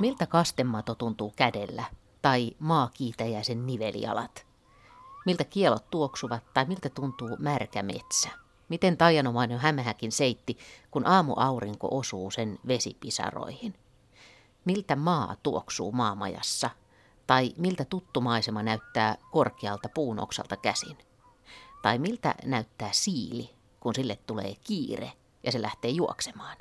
Miltä kastemato tuntuu kädellä tai maakiitäjäisen nivelialat? Miltä kielot tuoksuvat tai miltä tuntuu märkä metsä? Miten taianomainen hämähäkin seitti, kun aamuaurinko osuu sen vesipisaroihin? Miltä maa tuoksuu maamajassa? Tai miltä tuttu maisema näyttää korkealta puunoksalta käsin? Tai miltä näyttää siili, kun sille tulee kiire ja se lähtee juoksemaan?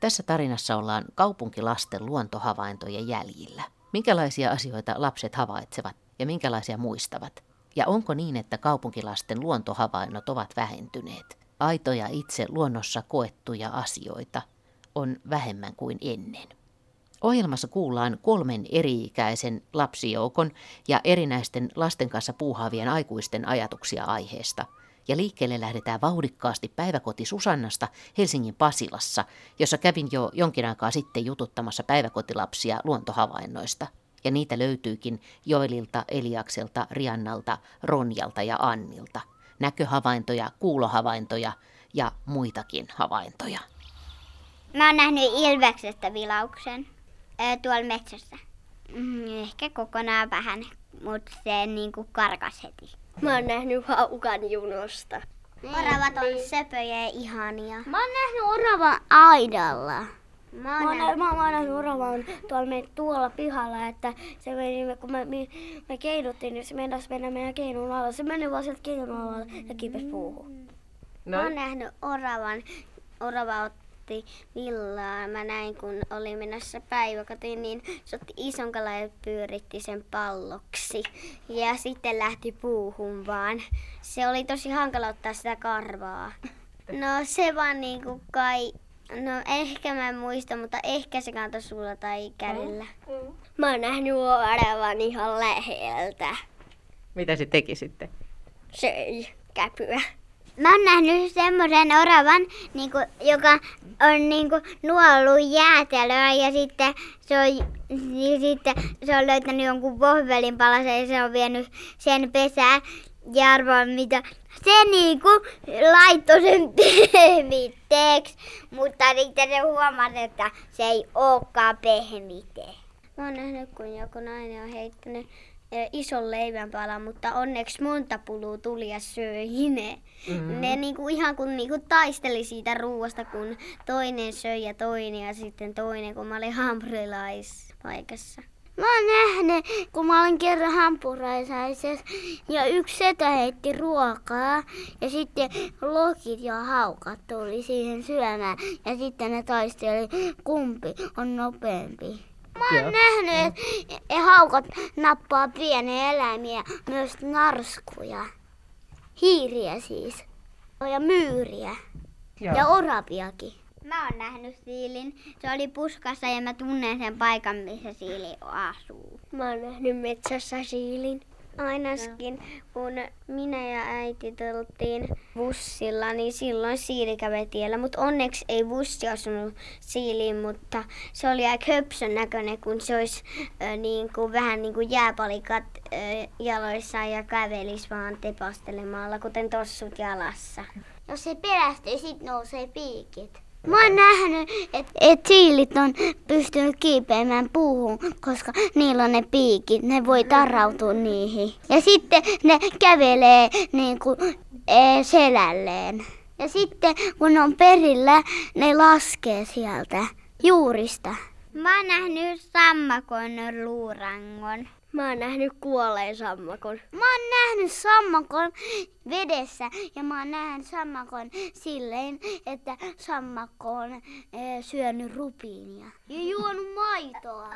Tässä tarinassa ollaan kaupunkilasten luontohavaintojen jäljillä. Minkälaisia asioita lapset havaitsevat ja minkälaisia muistavat? Ja onko niin, että kaupunkilasten luontohavainnot ovat vähentyneet? Aitoja itse luonnossa koettuja asioita on vähemmän kuin ennen. Ohjelmassa kuullaan kolmen eri-ikäisen lapsijoukon ja erinäisten lasten kanssa puuhaavien aikuisten ajatuksia aiheesta – ja liikkeelle lähdetään vauhdikkaasti päiväkoti Susannasta Helsingin Pasilassa, jossa kävin jo jonkin aikaa sitten jututtamassa päiväkotilapsia luontohavainnoista. Ja niitä löytyykin Joelilta, Eliakselta, Riannalta, Ronjalta ja Annilta. Näköhavaintoja, kuulohavaintoja ja muitakin havaintoja. Mä oon nähnyt Ilveksestä vilauksen tuolla metsässä. Mm, ehkä kokonaan vähän, mutta se niinku karkas heti. Mä oon nähnyt haukan junosta. Oravat on söpöjä ja ihania. Mä oon nähnyt oravan aidalla. Mä oon, Mä oon, nähnyt... mä, mä oon nähnyt oravan tuolla, me, tuolla pihalla, että se meni, kun me, me, me keinuttiin, niin se meinasi mennä meidän keinun alla. Se meni vaan sieltä keinun alla ja kipesi puuhun. Mä oon nähnyt oravan. Orava otti villaa. Mä näin, kun oli menossa päiväkotiin, niin se otti ison kalan ja pyöritti sen palloksi. Ja sitten lähti puuhun vaan. Se oli tosi hankala ottaa sitä karvaa. No se vaan niinku kai... No ehkä mä en muista, mutta ehkä se kantoi sulla tai kädellä. Mä oon nähnyt oravan ihan läheltä. Mitä se teki sitten? Söi käpyä. Mä oon nähnyt semmoisen oravan, niinku, joka on niinku nuollut jäätelöä ja sitten se on, ja sitten se on löytänyt jonkun vohvelin palasen ja se on vienyt sen pesään. Ja arvaa mitä. Se niinku laittoi sen pehmiteeksi, mutta sitten se huomasi, että se ei olekaan pehmite. Mä oon nähnyt, kun joku nainen on heittänyt ison leivänpalan, mutta onneksi monta pulua tuli ja söi ne. Mm-hmm. Ne niinku ihan kun niinku taisteli siitä ruoasta, kun toinen söi ja toinen ja sitten toinen, kun mä olin hampurilaispaikassa. Mä oon nähnyt, kun mä olin kerran hampuraisaisessa ja yksi setä heitti ruokaa ja sitten lokit ja haukat tuli siihen syömään ja sitten ne taisteli, kumpi on nopeampi. Mä oon Joo. nähnyt, että haukat nappaa pieniä eläimiä, myös narskuja. Hiiriä siis. Ja myyriä. Ja oraviakin. Mä oon nähnyt siilin. Se oli puskassa ja mä tunnen sen paikan, missä siili asuu. Mä oon nähnyt metsässä siilin. Ainakin kun minä ja äiti tultiin bussilla, niin silloin siili kävi tiellä. Mutta onneksi ei bussi osunut siiliin, mutta se oli aika höpsön näköinen, kun se olisi ö, niin kuin, vähän niin kuin jääpalikat ö, jaloissaan ja kävelis vaan tepastelemalla, kuten tossut jalassa. Jos se pelästyy, sit nousee piikit. Mä oon nähnyt, että et siilit on pystynyt kiipeämään puuhun, koska niillä on ne piikit, ne voi tarrautua niihin. Ja sitten ne kävelee niin kuin, e, selälleen. Ja sitten kun ne on perillä, ne laskee sieltä juurista. Mä oon nähnyt sammakon luurangon. Mä oon nähnyt kuolleen sammakon. Mä oon nähnyt sammakon vedessä ja mä oon nähnyt sammakon silleen, että sammakko on e, syönyt rupiinia. Ja juonut maitoa.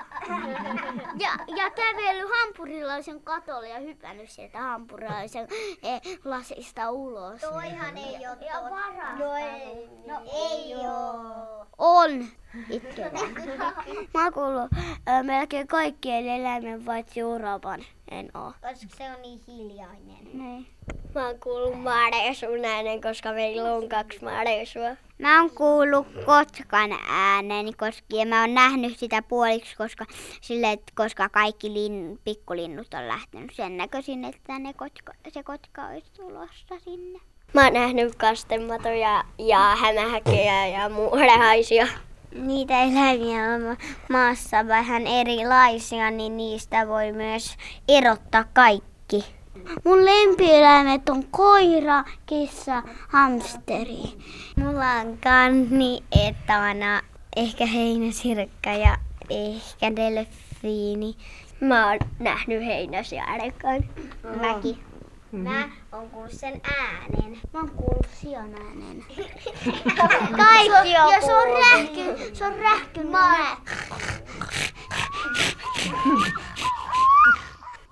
Ja, ja kävellyt hampurilaisen katolle ja hypännyt sieltä hampurilaisen e, lasista ulos. Toihan ei ole Ja varastanut. No ei, no ei oo. On. Itkevä. Mä oon kuullut ö, melkein kaikkien eläimen paitsi oravan. En oo. Koska se on niin hiljainen. Niin. Mä oon kuullut mareesun äänen, koska meillä on kaksi mareesua. Mä oon kuullut kotkan äänen, koska ja mä oon nähnyt sitä puoliksi, koska, sille, koska kaikki lin, pikkulinnut on lähtenyt sen näköisin, että ne kotka, se kotka olisi tulossa sinne. Mä oon nähnyt kastematoja ja hämähäkkejä ja muurahaisia. Niitä eläimiä on maassa vähän erilaisia, niin niistä voi myös erottaa kaikki. Mun lempieläimet on koira, kissa, hamsteri. Mulla on kanni, etana, ehkä heinäsirkka ja ehkä delfiini. Mä oon nähnyt heinäsjärkän. Mäkin. Mä oon kuullut sen äänen. Mä oon kuullut sian äänen. Kaikki on Ja se on rähky, se on rähky. Mä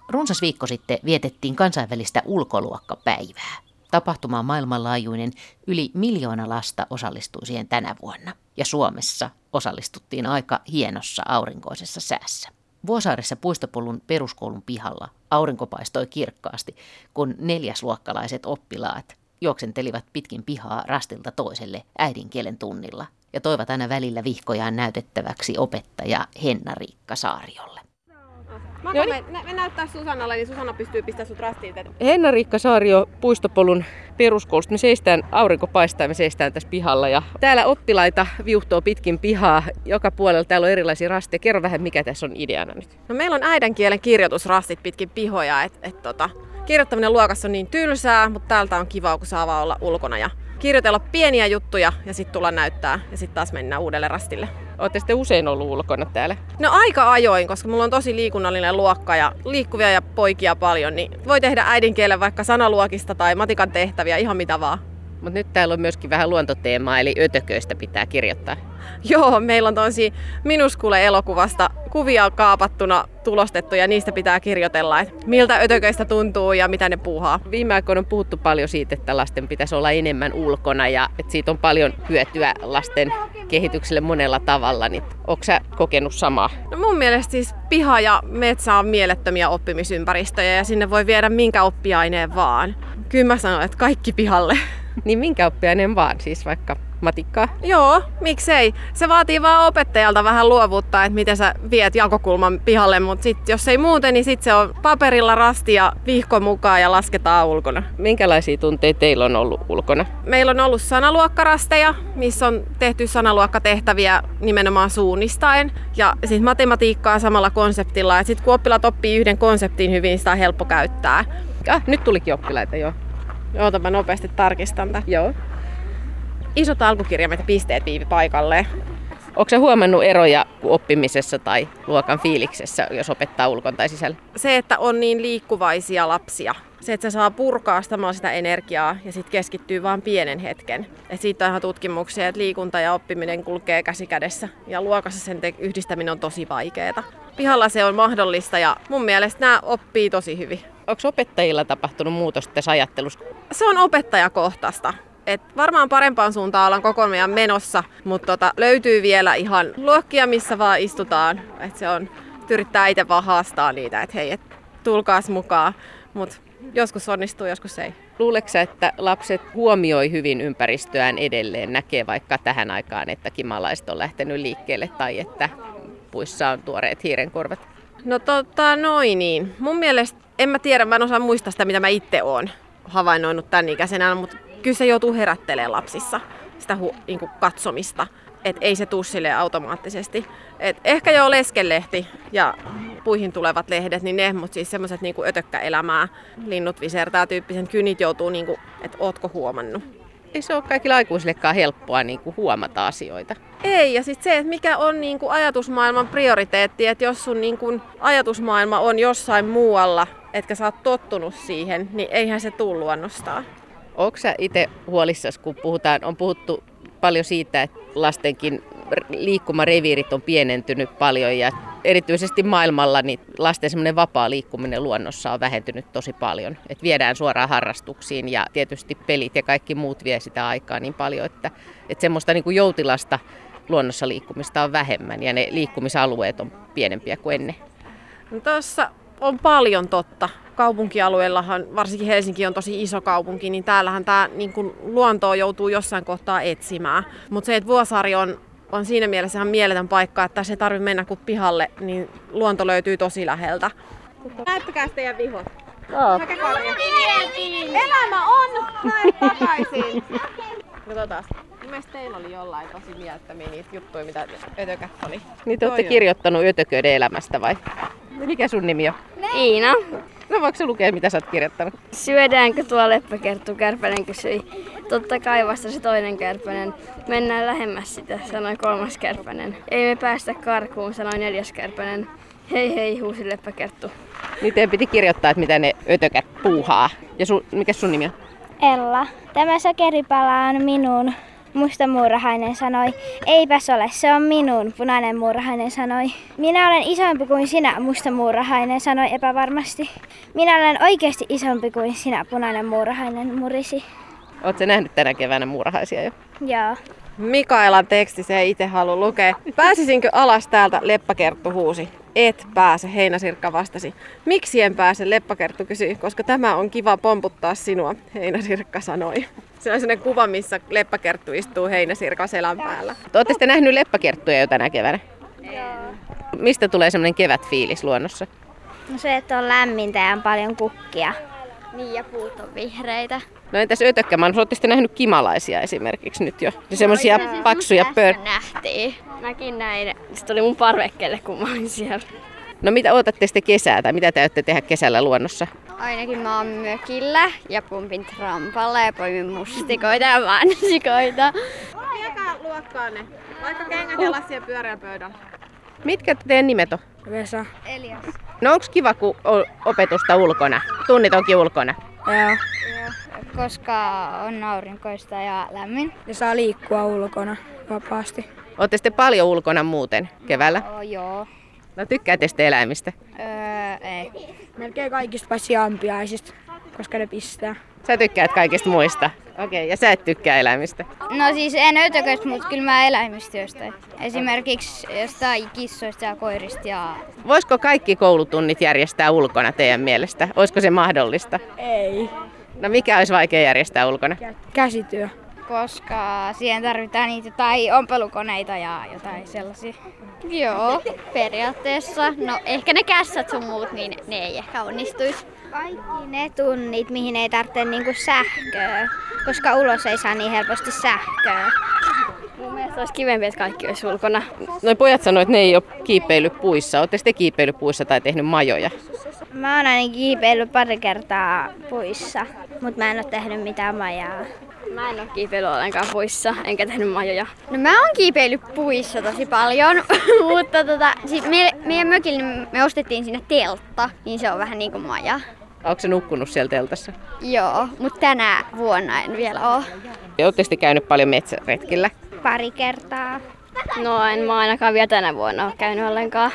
Runsas viikko sitten vietettiin kansainvälistä ulkoluokkapäivää. Tapahtuma on maailmanlaajuinen, yli miljoona lasta osallistui siihen tänä vuonna. Ja Suomessa osallistuttiin aika hienossa aurinkoisessa säässä. Vuosaaressa puistopolun peruskoulun pihalla aurinko paistoi kirkkaasti, kun neljäsluokkalaiset oppilaat juoksentelivat pitkin pihaa rastilta toiselle äidinkielen tunnilla ja toivat aina välillä vihkojaan näytettäväksi opettaja Henna-Riikka Saariolle. Mä no niin. me, me näyttää Susannalle, niin Susanna pystyy pistämään sut rastiin tätä. Henna-Riikka Saario Puistopolun peruskoulusta. Me seistään, aurinko paistaa ja me seistään tässä pihalla. Ja täällä oppilaita viuhtoo pitkin pihaa. Joka puolella täällä on erilaisia rasteja. Kerro vähän, mikä tässä on ideana nyt. No meillä on äidinkielen kirjoitusrastit pitkin pihoja. Et, et tota, kirjoittaminen luokassa on niin tylsää, mutta täältä on kiva, kun saa vaan olla ulkona ja kirjoitella pieniä juttuja ja sitten tulla näyttää ja sitten taas mennään uudelle rastille. Olette sitten usein ollut ulkona täällä? No aika ajoin, koska mulla on tosi liikunnallinen luokka ja liikkuvia ja poikia paljon, niin voi tehdä äidinkielen vaikka sanaluokista tai matikan tehtäviä, ihan mitä vaan. Mutta nyt täällä on myöskin vähän luontoteemaa, eli ötököistä pitää kirjoittaa. Joo, meillä on tosi Minuskule-elokuvasta kuvia kaapattuna tulostettu ja niistä pitää kirjoitella, että miltä ötököistä tuntuu ja mitä ne puuhaa. Viime aikoina on puhuttu paljon siitä, että lasten pitäisi olla enemmän ulkona ja että siitä on paljon hyötyä lasten kehitykselle monella tavalla. Niin onko sä kokenut samaa? No mun mielestä siis piha ja metsä on mielettömiä oppimisympäristöjä ja sinne voi viedä minkä oppiaineen vaan. Kyllä mä sanon, että kaikki pihalle. Niin minkä oppiaineen vaan, siis vaikka matikkaa? Joo, miksei. Se vaatii vaan opettajalta vähän luovuutta, että miten sä viet jakokulman pihalle, mutta sit, jos ei muuten, niin sit se on paperilla rasti ja vihko mukaan ja lasketaan ulkona. Minkälaisia tunteita teillä on ollut ulkona? Meillä on ollut sanaluokkarasteja, missä on tehty sanaluokkatehtäviä nimenomaan suunnistaen. Ja sitten matematiikkaa samalla konseptilla. Ja sitten kun oppilaat oppii yhden konseptin hyvin, sitä on helppo käyttää. Ah, nyt tulikin oppilaita, joo. Ootapa nopeasti tarkistan tämän. Joo. Isot alkukirjaimet ja pisteet viivi paikalleen. Onko sä huomannut eroja oppimisessa tai luokan fiiliksessä, jos opettaa ulkona tai sisällä? Se, että on niin liikkuvaisia lapsia. Se, että se saa purkaa sitä energiaa ja sitten keskittyy vain pienen hetken. Et siitä on ihan tutkimuksia, että liikunta ja oppiminen kulkee käsi kädessä. Ja luokassa sen te- yhdistäminen on tosi vaikeaa. Pihalla se on mahdollista ja mun mielestä nämä oppii tosi hyvin. Onko opettajilla tapahtunut muutos tässä ajattelussa? Se on opettajakohtaista. Et varmaan parempaan suuntaan ollaan koko ajan menossa, mutta tota, löytyy vielä ihan luokkia, missä vaan istutaan. Et se on, et yrittää itse vaan haastaa niitä, että hei, et, tulkaas mukaan. Mutta joskus onnistuu, joskus ei. Luuleeko että lapset huomioi hyvin ympäristöään edelleen, näkee vaikka tähän aikaan, että kimalaiset on lähtenyt liikkeelle tai että puissa on tuoreet hiirenkorvat? No tota, noin niin. Mun mielestä, en mä tiedä, mä en osaa muistaa sitä, mitä mä itse oon havainnoinut tämän ikäisenä, mutta kyllä se joutuu herättelemään lapsissa sitä hu- niinku katsomista. Et ei se tuu sille automaattisesti. Et ehkä jo leskelehti ja puihin tulevat lehdet, niin ne, mutta siis semmoiset niinku ötökkäelämää, linnut visertää tyyppisen, kyllä niitä joutuu, niinku, että ootko huomannut. Ei se ole kaikilla aikuisillekaan helppoa niin kuin huomata asioita. Ei, ja sitten se, että mikä on niinku ajatusmaailman prioriteetti, että jos sun niinku ajatusmaailma on jossain muualla, etkä sä oot tottunut siihen, niin eihän se tuu luonnostaan. Onko sä itse huolissasi, kun puhutaan, on puhuttu paljon siitä, että lastenkin liikkumareviirit on pienentynyt paljon ja erityisesti maailmalla niin lasten semmoinen vapaa liikkuminen luonnossa on vähentynyt tosi paljon. Et viedään suoraan harrastuksiin ja tietysti pelit ja kaikki muut vie sitä aikaa niin paljon, että, että semmoista niin kuin joutilasta luonnossa liikkumista on vähemmän ja ne liikkumisalueet on pienempiä kuin ennen. No Tuossa on paljon totta. Kaupunkialueellahan, varsinkin Helsinki on tosi iso kaupunki, niin täällähän tämä niin kun luontoa joutuu jossain kohtaa etsimään. Mutta se, että Vuosaari on, on siinä mielessä ihan mieletön paikka, että tässä ei tarvitse mennä kuin pihalle, niin luonto löytyy tosi läheltä. Näyttäkää teidän vihot. Elämä on! Näin takaisin. Katsotaan. Ilmeisesti teillä oli jollain tosi mieltämiä niitä juttuja, mitä ötökät oli. Niin te olette kirjoittanut ötököiden elämästä vai? Mikä sun nimi on? Iina. No voiko se lukea, mitä sä oot kirjoittanut? Syödäänkö tuo leppäkerttu? Kärpänen kysyi. Totta kai vastasi toinen kärpänen. Mennään lähemmäs sitä, sanoi kolmas kärpänen. Ei me päästä karkuun, sanoi neljäs kärpänen. Hei hei, huusi leppäkerttu. Niin teidän piti kirjoittaa, että mitä ne ötökät puuhaa. Ja sun, mikä sun nimi on? Ella. Tämä sokeripala on minun. Musta muurahainen sanoi. Eipäs ole, se on minun, punainen muurahainen sanoi. Minä olen isompi kuin sinä, musta muurahainen sanoi epävarmasti. Minä olen oikeasti isompi kuin sinä, punainen muurahainen murisi. Oletko nähnyt tänä keväänä muurahaisia jo? Joo. Mikaelan teksti se ei itse halua lukea. Pääsisinkö alas täältä, Leppäkerttu huusi. Et pääse, Heinäsirkka vastasi. Miksi en pääse, Leppäkerttu kysyi, koska tämä on kiva pomputtaa sinua, Heinäsirkka sanoi. Se on sellainen kuva, missä Leppäkerttu istuu Heinäsirkan selän päällä. Olette sitten nähnyt leppäkerttuja jo tänä keväänä? Mistä tulee semmoinen kevätfiilis luonnossa? No se, että on lämmintä ja on paljon kukkia. Niin ja puut on vihreitä. No entäs ötökkämaan? Olette sitten nähnyt kimalaisia esimerkiksi nyt jo? Semmoisia paksuja pör... Nähtiin. Mäkin näin. Sitten oli mun parvekkeelle, kun mä olin siellä. No mitä odotatte sitten kesää tai mitä te aiotte tehdä kesällä luonnossa? Ainakin mä oon mökillä ja pumpin trampalla ja poimin mustikoita ja mansikoita. Mikä luokkaa ne? Vaikka kengät ja lassia pyöreän pöydällä. Mitkä teidän nimet on? Vesa. No onks kiva, kun on opetusta ulkona? Tunnit onkin ulkona. Joo. Koska on aurinkoista ja lämmin. Ja saa liikkua ulkona vapaasti. Olette sitten paljon ulkona muuten keväällä? Oh, joo. No tykkäätte sitten eläimistä? Öö, ei. Melkein kaikista paitsi ampiaisista, koska ne pistää. Sä tykkäät kaikista muista. Okei, okay, ja sä et tykkää eläimistä. No siis en ötököistä, mutta kyllä mä eläimistä jostain. Esimerkiksi jostain kissoista ja koirista ja Voisiko kaikki koulutunnit järjestää ulkona teidän mielestä? Olisiko se mahdollista? Ei. No mikä olisi vaikea järjestää ulkona? Käsityö. koska siihen tarvitaan niitä tai ompelukoneita ja jotain sellaisia. Joo, periaatteessa. No ehkä ne kässät sun muut, niin ne ei ehkä onnistuisi. Kaikki ne tunnit, mihin ei tarvitse niinku sähköä, koska ulos ei saa niin helposti sähköä. Mun mielestä olisi kivempi, että kaikki olisi ulkona. Noi pojat sanoivat, että ne ei ole kiipeillyt puissa. Olette sitten kiipeillyt puissa tai tehnyt majoja? Mä oon ainakin kiipeillyt pari kertaa puissa, mutta mä en ole tehnyt mitään majaa. Mä en ole kiipeillyt ollenkaan puissa, enkä tehnyt majoja. No mä oon kiipeillyt puissa tosi paljon, mutta tota, sit me, meidän mökillä me ostettiin sinne teltta, niin se on vähän niin kuin maja. Onko se nukkunut siellä teltassa? Joo, mutta tänä vuonna en vielä oo. Ja olette sitten käynyt paljon metsäretkillä? Pari kertaa. No en mä ainakaan vielä tänä vuonna ole käynyt ollenkaan.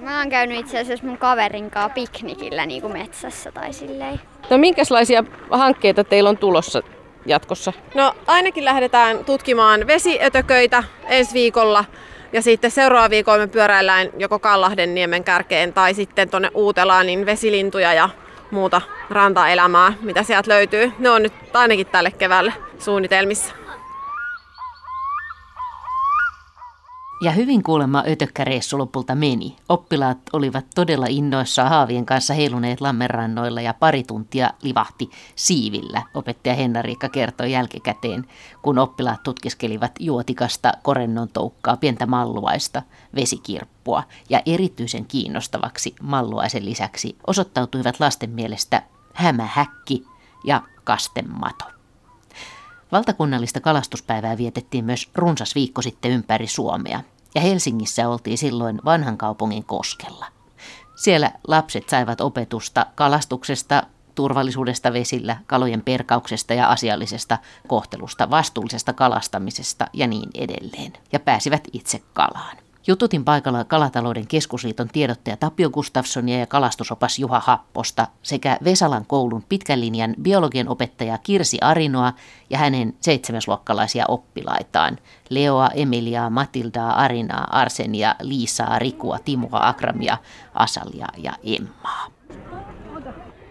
Mä oon käynyt itse asiassa mun kaverin kanssa piknikillä niin kuin metsässä tai silleen. No minkälaisia hankkeita teillä on tulossa jatkossa? No ainakin lähdetään tutkimaan vesiötököitä ensi viikolla. Ja sitten seuraava viikolla me pyöräillään joko Kallahden niemen kärkeen tai sitten tuonne Uutelaan niin vesilintuja ja muuta rantaelämää, mitä sieltä löytyy. Ne on nyt ainakin tälle keväälle suunnitelmissa. Ja hyvin kuulemma ötökkäreissu lopulta meni. Oppilaat olivat todella innoissaan haavien kanssa heiluneet lammenrannoilla ja pari tuntia livahti siivillä, opettaja Henna-Riikka kertoi jälkikäteen, kun oppilaat tutkiskelivat juotikasta, korennon toukkaa, pientä malluaista, vesikirppua ja erityisen kiinnostavaksi malluaisen lisäksi osoittautuivat lasten mielestä hämähäkki ja kastemato. Valtakunnallista kalastuspäivää vietettiin myös runsas viikko sitten ympäri Suomea, ja Helsingissä oltiin silloin vanhan kaupungin koskella. Siellä lapset saivat opetusta kalastuksesta, turvallisuudesta vesillä, kalojen perkauksesta ja asiallisesta kohtelusta, vastuullisesta kalastamisesta ja niin edelleen, ja pääsivät itse kalaan. Jututin paikalla Kalatalouden keskusliiton tiedottaja Tapio Gustafssonia ja kalastusopas Juha Happosta sekä Vesalan koulun pitkän linjan biologian opettaja Kirsi Arinoa ja hänen seitsemäsluokkalaisia oppilaitaan Leoa, Emiliaa, Matildaa, Arinaa, Arsenia, Liisaa, Rikua, Timoa, Akramia, Asalia ja Emmaa.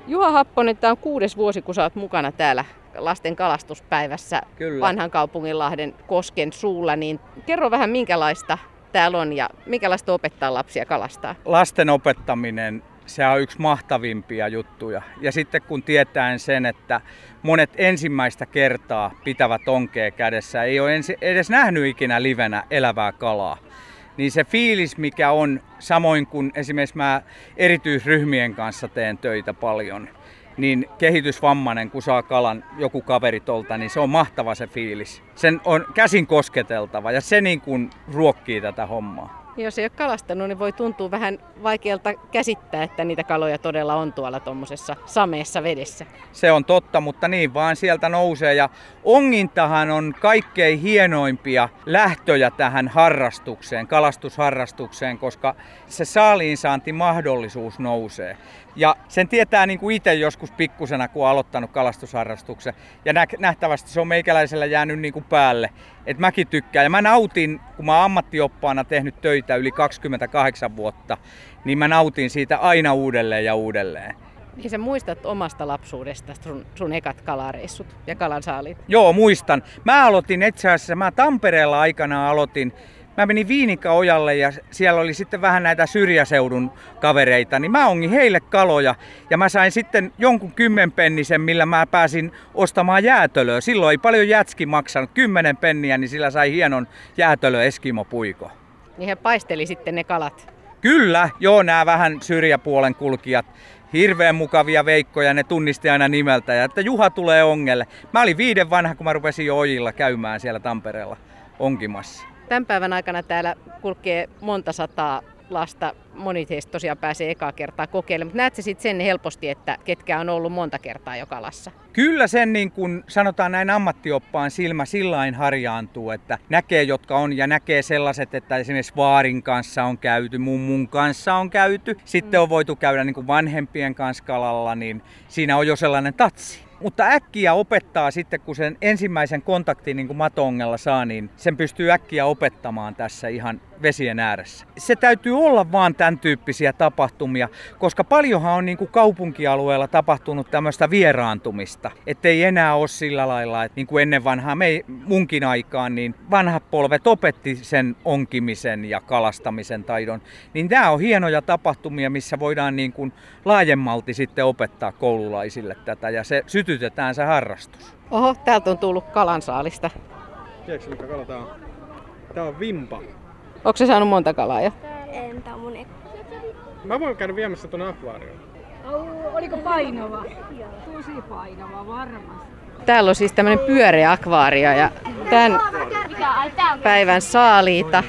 Juha Happonen, tämä on kuudes vuosi, kun sä oot mukana täällä lasten kalastuspäivässä Kyllä. vanhan kaupunginlahden kosken suulla, niin kerro vähän minkälaista täällä on ja minkälaista opettaa lapsia kalastaa. Lasten opettaminen se on yksi mahtavimpia juttuja. Ja sitten kun tietää sen, että monet ensimmäistä kertaa pitävät onkea kädessä, ei ole edes nähnyt ikinä livenä elävää kalaa, niin se fiilis, mikä on, samoin kuin esimerkiksi mä erityisryhmien kanssa teen töitä paljon, niin kehitysvammainen, kun saa kalan joku kaveri tolta, niin se on mahtava se fiilis. Sen on käsin kosketeltava ja se niin kuin ruokkii tätä hommaa. Jos ei ole kalastanut, niin voi tuntua vähän vaikealta käsittää, että niitä kaloja todella on tuolla tuommoisessa sameessa vedessä. Se on totta, mutta niin vaan sieltä nousee. Ja ongintahan on kaikkein hienoimpia lähtöjä tähän harrastukseen, kalastusharrastukseen, koska se saaliinsaantimahdollisuus nousee. Ja sen tietää niin kuin itse joskus pikkusena, kun on aloittanut kalastusharrastuksen. Ja nähtävästi se on meikäläisellä jäänyt niin kuin päälle. Et mäkin tykkään. Ja mä nautin, kun mä oon ammattioppaana tehnyt töitä yli 28 vuotta, niin mä nautin siitä aina uudelleen ja uudelleen. Mihin sä muistat omasta lapsuudesta sun, sun ekat kalareissut ja kalansaaliit? Joo, muistan. Mä aloitin itse asiassa, mä Tampereella aikana aloitin mä menin Viinikka-ojalle ja siellä oli sitten vähän näitä syrjäseudun kavereita, niin mä ongin heille kaloja ja mä sain sitten jonkun kymmenpennisen, millä mä pääsin ostamaan jäätölöä. Silloin ei paljon jätski maksanut, kymmenen penniä, niin sillä sai hienon jäätölö Eskimo-puiko. Niin he paisteli sitten ne kalat? Kyllä, joo, nämä vähän syrjäpuolen kulkijat hirveän mukavia veikkoja, ne tunnisti aina nimeltä ja että Juha tulee ongelle. Mä olin viiden vanha, kun mä rupesin jo ojilla käymään siellä Tampereella onkimassa. Tämän päivän aikana täällä kulkee monta sataa lasta. Moni heistä tosiaan pääsee ekaa kertaa kokeilemaan. Mutta näetkö sitten sen helposti, että ketkä on ollut monta kertaa jo kalassa? Kyllä sen niin kuin sanotaan näin ammattioppaan silmä sillain harjaantuu, että näkee jotka on ja näkee sellaiset, että esimerkiksi vaarin kanssa on käyty, mummun kanssa on käyty. Sitten on voitu käydä niin kuin vanhempien kanssa kalalla, niin siinä on jo sellainen tatsi. Mutta äkkiä opettaa sitten, kun sen ensimmäisen kontaktin niin kuin matongella saa, niin sen pystyy äkkiä opettamaan tässä ihan vesien ääressä. Se täytyy olla vaan tämän tyyppisiä tapahtumia, koska paljonhan on niin kuin kaupunkialueella tapahtunut tämmöistä vieraantumista. Että ei enää ole sillä lailla, että niin kuin ennen vanhaa, me munkin aikaan, niin vanhat polvet opetti sen onkimisen ja kalastamisen taidon. Niin nämä on hienoja tapahtumia, missä voidaan niin kuin laajemmalti sitten opettaa koululaisille tätä ja se sytytetään se harrastus. Oho, täältä on tullut kalansaalista. Tiedätkö mikä kala tää on? Tää on vimpa. Onko se saanut monta kalaa jo? En, tää on mun Mä voin käydä viemässä tuonne akvaarioon. Oh, oliko painava? Tosi painava, varmasti. Täällä on siis tämmönen pyöreä akvaario ja tämän päivän saaliita.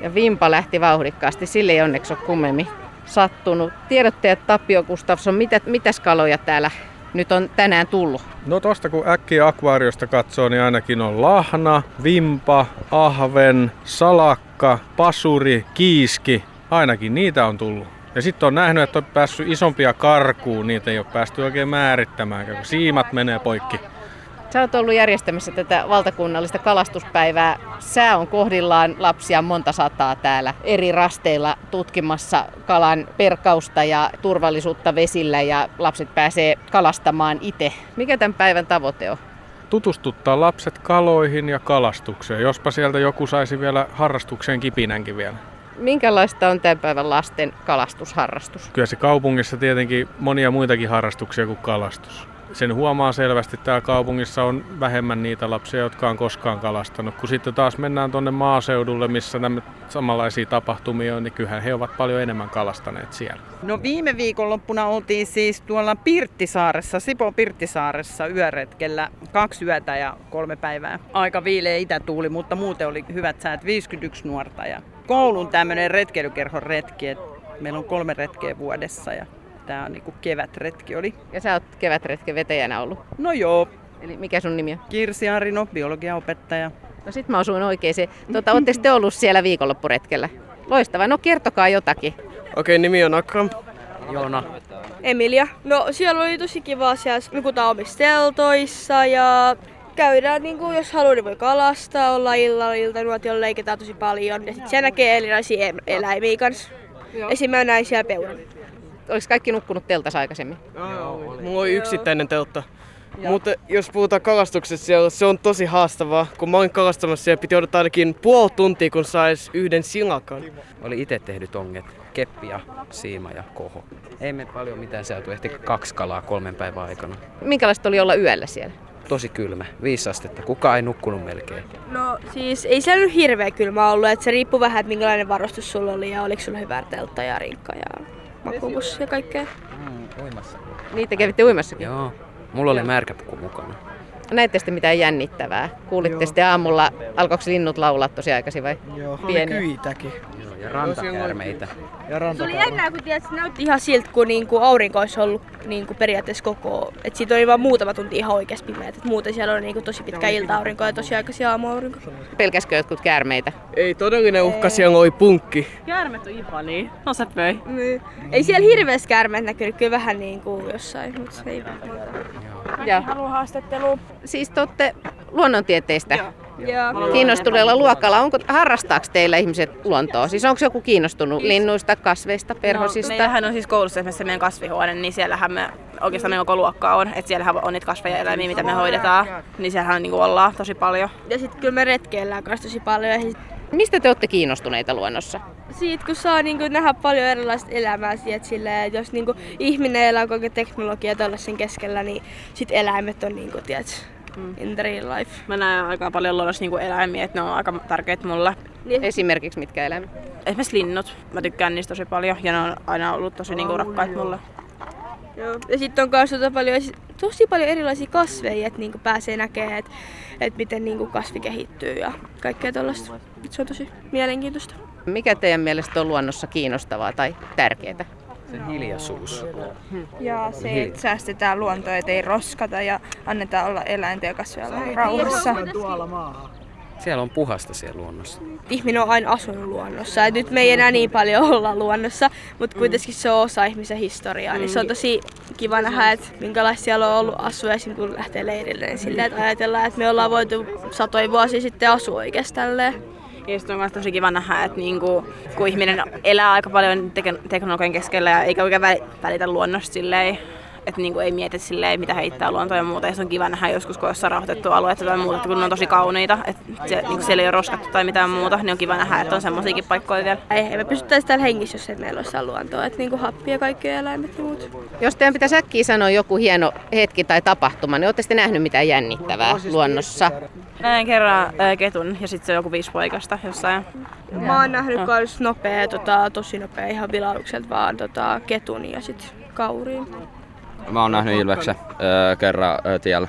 Ja Vimpa lähti vauhdikkaasti, sille ei onneksi ole kummemmin sattunut. Tiedotteet Tapio Gustafsson, mitä, mitäs kaloja täällä nyt on tänään tullut? No tosta kun äkkiä akvaariosta katsoo, niin ainakin on lahna, vimpa, ahven, salakka, pasuri, kiiski. Ainakin niitä on tullut. Ja sitten on nähnyt, että on päässyt isompia karkuun, niitä ei ole päästy oikein määrittämään, kun siimat menee poikki. Sä oot ollut järjestämässä tätä valtakunnallista kalastuspäivää. Sää on kohdillaan lapsia monta sataa täällä eri rasteilla tutkimassa kalan perkausta ja turvallisuutta vesillä ja lapset pääsee kalastamaan itse. Mikä tämän päivän tavoite on? Tutustuttaa lapset kaloihin ja kalastukseen, jospa sieltä joku saisi vielä harrastukseen kipinänkin vielä. Minkälaista on tämän päivän lasten kalastusharrastus? Kyllä se kaupungissa tietenkin monia muitakin harrastuksia kuin kalastus sen huomaa selvästi, täällä kaupungissa on vähemmän niitä lapsia, jotka on koskaan kalastanut. Kun sitten taas mennään tuonne maaseudulle, missä nämä samanlaisia tapahtumia on, niin kyllähän he ovat paljon enemmän kalastaneet siellä. No viime viikonloppuna oltiin siis tuolla Pirttisaaressa, Sipo Pirttisaaressa yöretkellä kaksi yötä ja kolme päivää. Aika viileä itätuuli, mutta muuten oli hyvät säät, 51 nuorta ja koulun tämmöinen retkeilykerhon retki, meillä on kolme retkeä vuodessa ja tämä on niinku kevätretki oli. Ja sä oot kevätretken vetäjänä ollut? No joo. Eli mikä sun nimi on? Kirsi Arino, biologiaopettaja. No sit mä osuin oikein se. Tuota, ootte sitten ollut siellä viikonloppuretkellä? Loistavaa. No kertokaa jotakin. Okei, nimi on Akram. Joona. Emilia. No siellä oli tosi kiva siellä nukutaan omissa teltoissa ja käydään, niin kuin, jos haluaa, niin voi kalastaa, olla illalla, iltanuotiolla leikitään tosi paljon. Ja sitten siellä näkee erilaisia eläimiä kanssa. Esimerkiksi mä näin siellä peuran. Oliko kaikki nukkunut teltassa aikaisemmin? Joo, Mulla oli yksittäinen teltta. Mutta jos puhutaan kalastuksesta siellä, se on tosi haastavaa. Kun mä olin kalastamassa siellä, piti odottaa ainakin puoli tuntia, kun sais yhden silakan. Oli itse tehdyt onget. Keppi ja siima ja koho. Ei me paljon mitään saatu, ehti kaksi kalaa kolmen päivän aikana. Minkälaista oli olla yöllä siellä? Tosi kylmä, viisi astetta. Kukaan ei nukkunut melkein. No siis ei siellä nyt hirveä kylmä ollut, että se riippuu vähän, että minkälainen varustus sulla oli ja oliko sulla hyvää teltta ja rinkka ja makuupussi ja kaikkea. Mm, uimassa. Niitä kävitte uimassakin? Joo. Mulla oli märkäpuku mukana. Näitte sitten mitään jännittävää? Kuulitte Joo. sitten aamulla, alkoiko linnut laulaa tosi aikaisin vai? Joo, Pieniä? oli kyitäkin. Joo, ja rantakäärmeitä. Ja se oli jännää, kun tiedät, se näytti ihan siltä, kun niinku aurinko olisi ollut niinku periaatteessa koko... Et siitä oli vain muutama tunti ihan oikeasti pimeä. Et muuten siellä oli niinku tosi pitkä ilta-aurinko ja tosi aikaisin aamuaurinko. Pelkäskö jotkut käärmeitä? Ei, todellinen uhka siellä oli punkki. Käärmet on ihania. No se pöi. Niin. Ei siellä hirveästi käärmeet näkynyt, kyllä vähän niinku jossain, mutta se ei ja. haastattelu. Siis te olette luonnontieteistä Joo. Joo. kiinnostuneella luokalla. Onko, harrastaako teillä ihmiset luontoa? Siis onko joku kiinnostunut linnuista, kasveista, perhosista? No, meillähän on siis koulussa esimerkiksi meidän kasvihuone, niin siellähän me oikeastaan meidän koko luokka on. Että siellähän on niitä kasveja ja eläimiä, mitä me hoidetaan. Niin siellähän niin ollaan tosi paljon. Ja sitten kyllä me retkeillään kanssa tosi paljon. Ja sit... Mistä te olette kiinnostuneita luonnossa? Siitä, kun saa niin kuin, nähdä paljon erilaista elämää siitä, silleen, että jos niin kuin, ihminen elää koko teknologia tällaisen keskellä, niin sit eläimet on niin kuin, tiedät, mm. in the real life. Mä näen aika paljon luonnossa niin eläimiä, että ne on aika tärkeitä mulle. Niin. Esimerkiksi mitkä eläimet? Esimerkiksi linnut. Mä tykkään niistä tosi paljon ja ne on aina ollut tosi niin kuin, rakkaita mulle. Joo. Ja sitten on myös tota paljon, tosi paljon erilaisia kasveja, että niinku pääsee näkemään, että et miten niinku kasvi kehittyy ja kaikkea tällaista. Se on tosi mielenkiintoista. Mikä teidän mielestä on luonnossa kiinnostavaa tai tärkeää? Se hiljaisuus. Ja se, että säästetään luontoa, ettei roskata ja annetaan olla eläinten ja kasveilla rauhassa. Siellä on puhasta siellä luonnossa. Ihminen on aina asunut luonnossa. Et nyt me ei enää niin paljon olla luonnossa, mutta kuitenkin se on osa ihmisen historiaa. Niin se on tosi kiva nähdä, että minkälaista siellä on ollut asua esim. kun lähtee leirille. Niin silleen, että ajatellaan, että me ollaan voitu satoja vuosia sitten asua oikeastaan. Ja sitten on myös tosi kiva nähdä, että niinku, kun ihminen elää aika paljon teknologian keskellä ja eikä oikein välitä luonnosta silleen, että niinku ei mieti silleen, mitä heittää luontoa ja muuta. Ja se on kiva nähdä joskus, kun jossain rauhoitettu alueita tai muuta, kun ne on tosi kauniita. Että se, niinku siellä ei ole roskattu tai mitään muuta, niin on kiva nähdä, että on semmoisiakin paikkoja vielä. Ei, ei me pystyttäisiin täällä hengissä, jos ei meillä olisi luontoa. Että niinku happi ja kaikki eläimet ja muut. Jos teidän pitäisi äkkiä sanoa joku hieno hetki tai tapahtuma, niin olette nähnyt mitään jännittävää luonnossa? Näin kerran ää, ketun ja sitten se on joku viisi poikasta jossain. Mä oon nähnyt no. myös nopea, tota, tosi nopea ihan vilaukselta vaan tota, ketun ja sitten kauriin. Mä oon nähnyt Ilveksen öö, kerran öö, tiellä.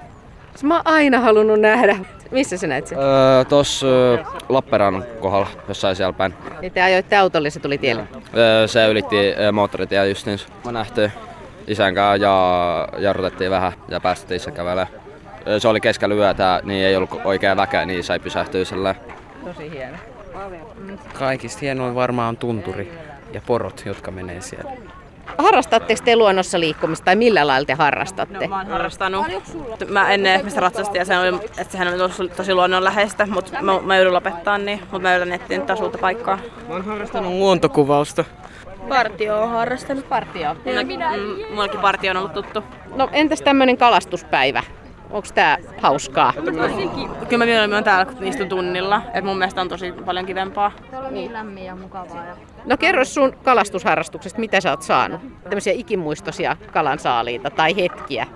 Mä oon aina halunnut nähdä. Missä sä näit sen? Öö, Tuossa öö, Lappeenrannan kohdalla, jossain siellä päin. Ja te ajoitte autolle, se tuli tielle? Öö, se ylitti öö, moottoritie justiinsa. Mä nähty isän kanssa ja jarrutettiin vähän ja päästettiin isä kävelemään. Se oli keskellä yötä, niin ei ollut oikein väkeä, niin sai pysähtyä sellainen. Tosi hieno. Kaikista hienoin varmaan on tunturi ja porot, jotka menee siellä. Harrastatteko te luonnossa liikkumista tai millä lailla te harrastatte? No, mä oon harrastanut. Mä ennen esimerkiksi ratsastin ja se oli, että sehän on tosi, tosi luonnonläheistä, mutta mä, mä joudun lopettaa niin, mutta mä yritän etsiä taas uutta paikkaa. Mä oon harrastanut luontokuvausta. Partio on harrastanut. Partio? Minä. Mm, mullakin partio on ollut tuttu. No entäs tämmönen kalastuspäivä? Onko tää hauskaa? Kyllä mä mieluummin on täällä, kun istun tunnilla. Et mun mielestä on tosi paljon kivempaa. Täällä on niin lämmin ja mukavaa. Ja... No kerro sun kalastusharrastuksesta, mitä sä oot saanut? Tämmöisiä ikimuistoisia kalansaaliita tai hetkiä.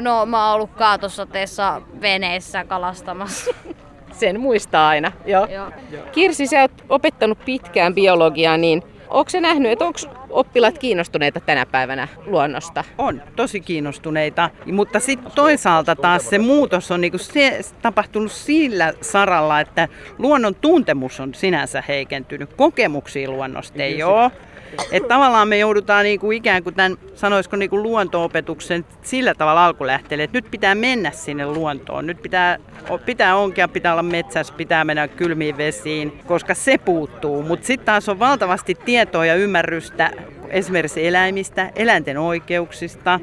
No mä oon ollut kaatosateessa veneessä kalastamassa. Sen muistaa aina, joo. joo. Kirsi, sä oot opettanut pitkään biologiaa, niin Onko se nähnyt, että onko oppilaat kiinnostuneita tänä päivänä luonnosta? On, tosi kiinnostuneita. Mutta sitten toisaalta taas se muutos on niinku se, tapahtunut sillä saralla, että luonnon tuntemus on sinänsä heikentynyt. Kokemuksia luonnosta ei ole. Että tavallaan me joudutaan niinku ikään kuin tämän, sanoisiko niinku luonto-opetuksen sillä tavalla alkulähteelle, että nyt pitää mennä sinne luontoon. Nyt pitää, pitää onkea, pitää olla metsässä, pitää mennä kylmiin vesiin, koska se puuttuu. Mutta sitten taas on valtavasti tietoa ja ymmärrystä esimerkiksi eläimistä, eläinten oikeuksista,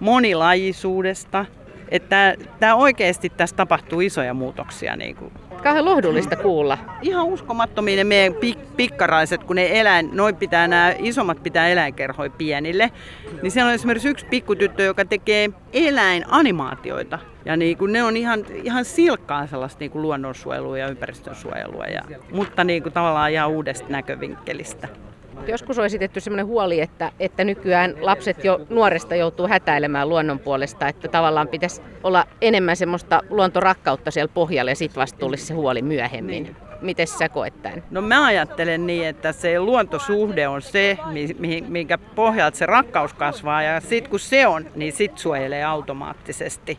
monilajisuudesta. Että tämä oikeasti tässä tapahtuu isoja muutoksia. Niin kuin. Kauhean lohdullista kuulla. Ihan uskomattomia ne meidän pik- pikkaraiset, kun ne eläin, noin pitää nämä isommat pitää eläinkerhoja pienille. Niin siellä on esimerkiksi yksi pikkutyttö, joka tekee eläinanimaatioita. Ja niin kuin ne on ihan, ihan silkkaa sellaista niin kuin luonnonsuojelua ja ympäristönsuojelua, ja, mutta niin kuin tavallaan ihan uudesta näkövinkkelistä. Joskus on esitetty sellainen huoli, että, että nykyään lapset jo nuoresta joutuu hätäilemään luonnon puolesta, että tavallaan pitäisi olla enemmän semmoista luontorakkautta siellä pohjalla ja sitten vasta tulisi se huoli myöhemmin. Miten sä koet tämän? No mä ajattelen niin, että se luontosuhde on se, minkä pohjalta se rakkaus kasvaa ja sitten kun se on, niin sit suojelee automaattisesti.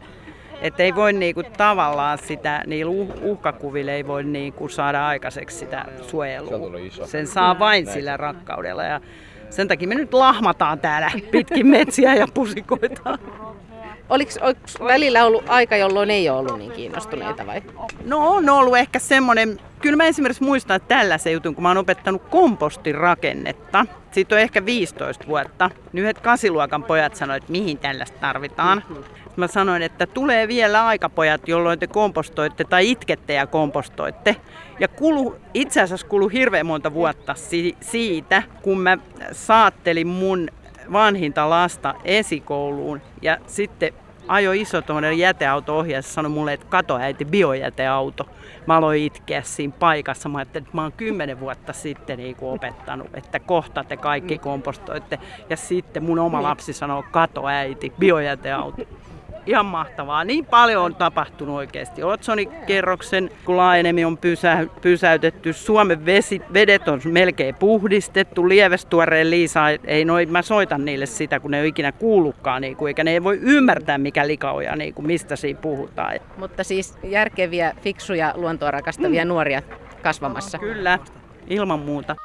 Että ei voi niinku tavallaan sitä, niillä uhkakuvilla ei voi niinku saada aikaiseksi sitä suojelua. Sen saa vain sillä rakkaudella. Ja sen takia me nyt lahmataan täällä pitkin metsiä ja pusikoita. Oliko, oliko välillä ollut aika, jolloin ei ole ollut niin kiinnostuneita vai? No on ollut ehkä semmoinen, kyllä mä esimerkiksi muistan että tällä se jutun, kun mä oon opettanut kompostirakennetta. Siitä on ehkä 15 vuotta. Yhdet kasiluokan pojat sanoivat, että mihin tällaista tarvitaan. Mä sanoin, että tulee vielä aikapojat, jolloin te kompostoitte tai itkette ja kompostoitte. Ja kulu, itse asiassa kulu hirveän monta vuotta si- siitä, kun mä saattelin mun vanhinta lasta esikouluun ja sitten ajo iso tuommoinen jäteauto ohi ja sanoi mulle, että kato äiti biojäteauto. Mä aloin itkeä siinä paikassa. Mä ajattelin, että mä oon kymmenen vuotta sitten niin kuin opettanut, että kohta te kaikki kompostoitte. Ja sitten mun oma lapsi sanoo, kato äiti, biojäteauto ihan mahtavaa. Niin paljon on tapahtunut oikeasti. Otsonikerroksen kun laajenemi on pysä, pysäytetty. Suomen vesi, vedet on melkein puhdistettu. Lievestuoreen Liisa, ei noin, mä soitan niille sitä, kun ne ei ole ikinä kuullutkaan, niin kuin, eikä ne ei voi ymmärtää, mikä likaoja, niin kuin, mistä siinä puhutaan. Mutta siis järkeviä, fiksuja, luontoa rakastavia mm. nuoria kasvamassa. Kyllä, ilman muuta.